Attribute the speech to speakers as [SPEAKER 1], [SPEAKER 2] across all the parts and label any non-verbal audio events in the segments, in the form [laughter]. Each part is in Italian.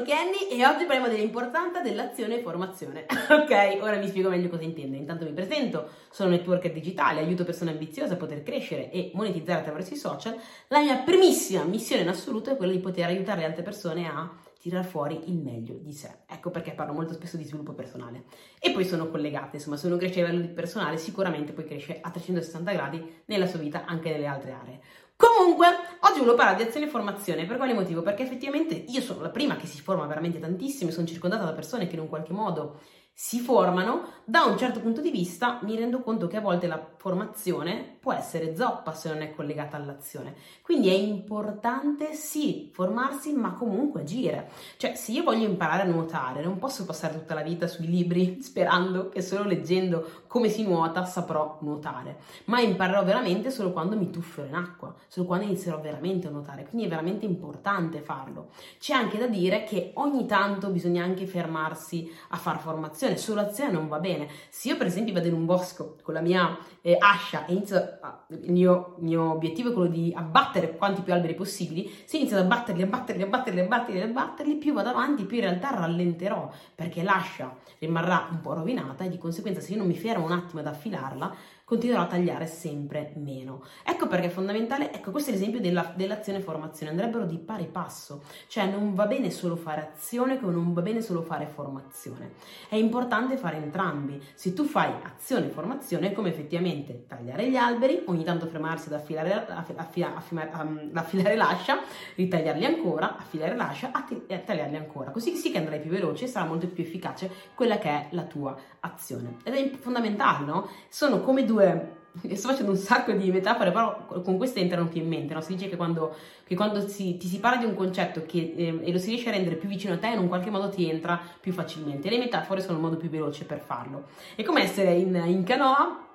[SPEAKER 1] sono Kenny e oggi parliamo dell'importanza dell'azione e formazione. [laughs] ok, ora vi spiego meglio cosa intendo. Intanto mi presento, sono networker digitale, aiuto persone ambiziose a poter crescere e monetizzare attraverso i social. La mia primissima missione in assoluto è quella di poter aiutare le altre persone a tirare fuori il meglio di sé. Ecco perché parlo molto spesso di sviluppo personale. E poi sono collegate, insomma, se uno cresce a livello personale, sicuramente poi cresce a 360 gradi nella sua vita anche nelle altre aree. Comunque, oggi volevo parlare di azione e formazione. Per quale motivo? Perché effettivamente io sono la prima che si forma veramente tantissimo e sono circondata da persone che in un qualche modo si formano, da un certo punto di vista mi rendo conto che a volte la formazione può essere zoppa se non è collegata all'azione. Quindi è importante sì formarsi, ma comunque agire. Cioè, se io voglio imparare a nuotare, non posso passare tutta la vita sui libri [laughs] sperando che solo leggendo come si nuota saprò nuotare, ma imparerò veramente solo quando mi tuffo in acqua, solo quando inizierò veramente a nuotare. Quindi è veramente importante farlo. C'è anche da dire che ogni tanto bisogna anche fermarsi a far formazione azione, solo azione non va bene. Se io per esempio vado in un bosco con la mia eh, ascia e inizio, a, il, mio, mio, obiettivo è quello di abbattere quanti più alberi possibili, se inizio ad abbatterli, abbatterli, abbatterli, abbatterli, abbatterli, più vado avanti, più in realtà rallenterò, perché l'ascia rimarrà un po' rovinata. E di conseguenza se io non mi fermo un attimo ad affilarla, continuerò a tagliare sempre meno. Ecco perché è fondamentale, ecco questo è l'esempio della, dell'azione formazione, andrebbero di pari passo, cioè non va bene solo fare azione come non va bene solo fare formazione, è importante fare entrambi, se tu fai azione e formazione come effettivamente tagliare gli alberi, ogni tanto fermarsi ad affilare, affila, affila, um, affilare l'ascia, ritagliarli ancora, affilare l'ascia e tagliarli ancora, così sì che andrai più veloce e sarà molto più efficace quella che è la tua azione. Ed è fondamentale, no? Sono come due due [laughs] sto facendo un sacco di metafore, però con queste entrano più in mente. No? Si dice che quando, che quando si, ti si parla di un concetto che, eh, e lo si riesce a rendere più vicino a te, in un qualche modo ti entra più facilmente. Le metafore sono il modo più veloce per farlo. È come essere in, in canoa,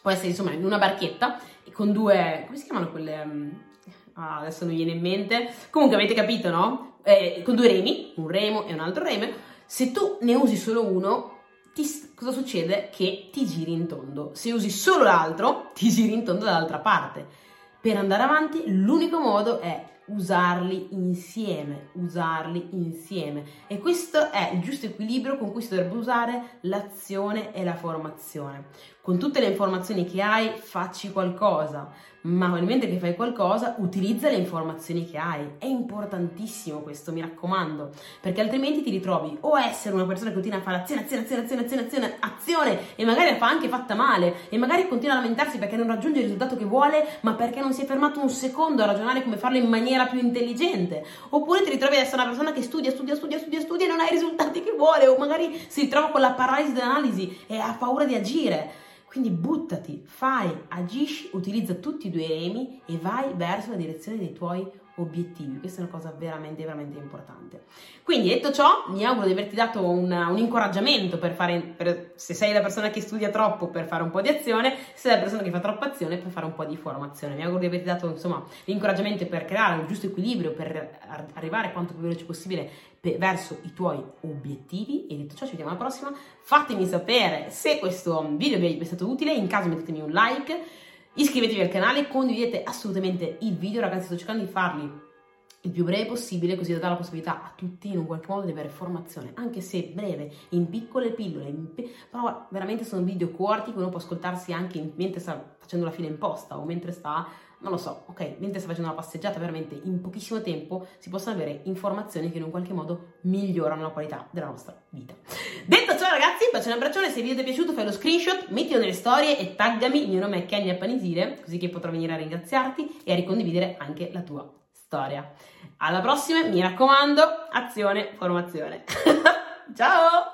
[SPEAKER 1] può essere insomma in una barchetta con due. come si chiamano quelle? Mm, ah, adesso non viene in mente. Comunque avete capito, no? Eh, con due remi, un remo e un altro remo. Se tu ne usi solo uno, ti, cosa succede? Che ti giri in tondo. Se usi solo l'altro, [laughs] ti giri in tondo dall'altra parte. Per andare avanti, l'unico modo è usarli insieme, usarli insieme. E questo è il giusto equilibrio con cui si dovrebbe usare l'azione e la formazione. Con tutte le informazioni che hai, facci qualcosa, ma nel che fai qualcosa, utilizza le informazioni che hai. È importantissimo questo, mi raccomando, perché altrimenti ti ritrovi o essere una persona che continua a fare azione, azione, azione, azione, azione, azione, azione, e magari la fa anche fatta male, e magari continua a lamentarsi perché non raggiunge il risultato che vuole, ma perché non si è fermato un secondo a ragionare come farlo in maniera più intelligente. Oppure ti ritrovi ad essere una persona che studia, studia, studia, studia, studia e non ha i risultati che vuole, o magari si ritrova con la paralisi dell'analisi e ha paura di agire. Quindi buttati, fai, agisci, utilizza tutti i due remi e vai verso la direzione dei tuoi obiettivi. Questa è una cosa veramente, veramente importante. Quindi, detto ciò, mi auguro di averti dato un, un incoraggiamento per fare, per, se sei la persona che studia troppo, per fare un po' di azione, se sei la persona che fa troppa azione, per fare un po' di formazione. Mi auguro di averti dato, insomma, l'incoraggiamento per creare il giusto equilibrio, per arrivare quanto più veloce possibile verso i tuoi obiettivi. E detto ciò, ci vediamo alla prossima. Fatemi sapere se questo video vi è stato utile, in caso mettetemi un like Iscrivetevi al canale, condividete assolutamente il video, ragazzi sto cercando di farli il più breve possibile così da dare la possibilità a tutti in un qualche modo di avere formazione, anche se breve, in piccole pillole, in pi- però veramente sono video corti che uno può ascoltarsi anche in- mentre sta facendo la fila in posta o mentre sta, non lo so, ok, mentre sta facendo una passeggiata, veramente in pochissimo tempo si possono avere informazioni che in un qualche modo migliorano la qualità della nostra vita. Detto ciò ragazzi, un abbraccione, se il video ti è piaciuto fai lo screenshot, mettilo nelle storie e taggami, il mio nome è Kenya Panisire, così che potrò venire a ringraziarti e a ricondividere anche la tua storia. Alla prossima, mi raccomando, azione, formazione. [laughs] Ciao!